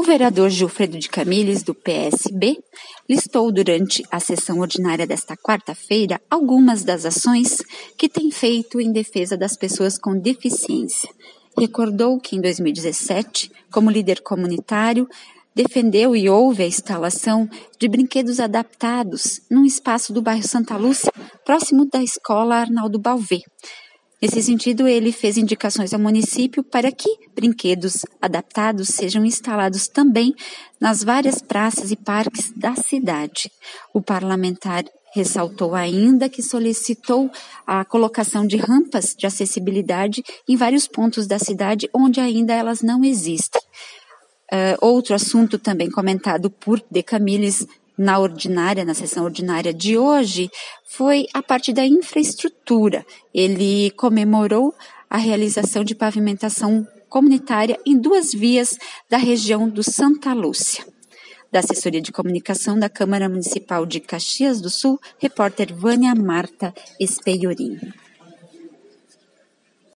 O vereador Gilfredo de Camilles, do PSB, listou durante a sessão ordinária desta quarta-feira algumas das ações que tem feito em defesa das pessoas com deficiência. Recordou que em 2017, como líder comunitário, defendeu e houve a instalação de brinquedos adaptados num espaço do bairro Santa Lúcia, próximo da escola Arnaldo Balvê. Nesse sentido, ele fez indicações ao município para que brinquedos adaptados sejam instalados também nas várias praças e parques da cidade. O parlamentar ressaltou ainda que solicitou a colocação de rampas de acessibilidade em vários pontos da cidade onde ainda elas não existem. Uh, outro assunto também comentado por De Camilles na ordinária, na sessão ordinária de hoje, foi a parte da infraestrutura. Ele comemorou a realização de pavimentação comunitária em duas vias da região do Santa Lúcia. Da Assessoria de Comunicação da Câmara Municipal de Caxias do Sul, repórter Vânia Marta Espeiorim.